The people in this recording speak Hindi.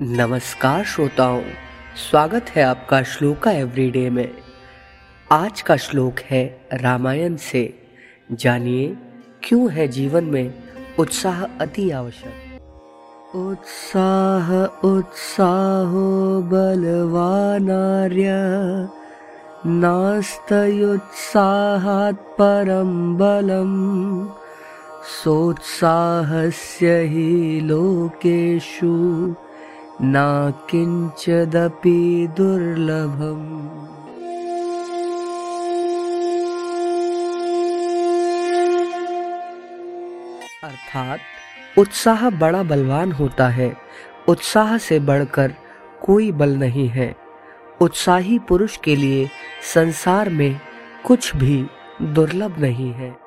नमस्कार श्रोताओं, स्वागत है आपका श्लोका एवरीडे में। आज का श्लोक है रामायण से। जानिए, क्यों है जीवन में उत्साह अति आवश्यक? उत्साह, उत्साहो बलवानार्य, नास्तयुत्साहात् परं बलम्। सोत्साहस्य हि लोकेषु न किंचदपि दुर्लभम। अर्थात, उत्साह बड़ा बलवान होता है। उत्साह से बढ़कर कोई बल नहीं है। उत्साही पुरुष के लिए संसार में कुछ भी दुर्लभ नहीं है।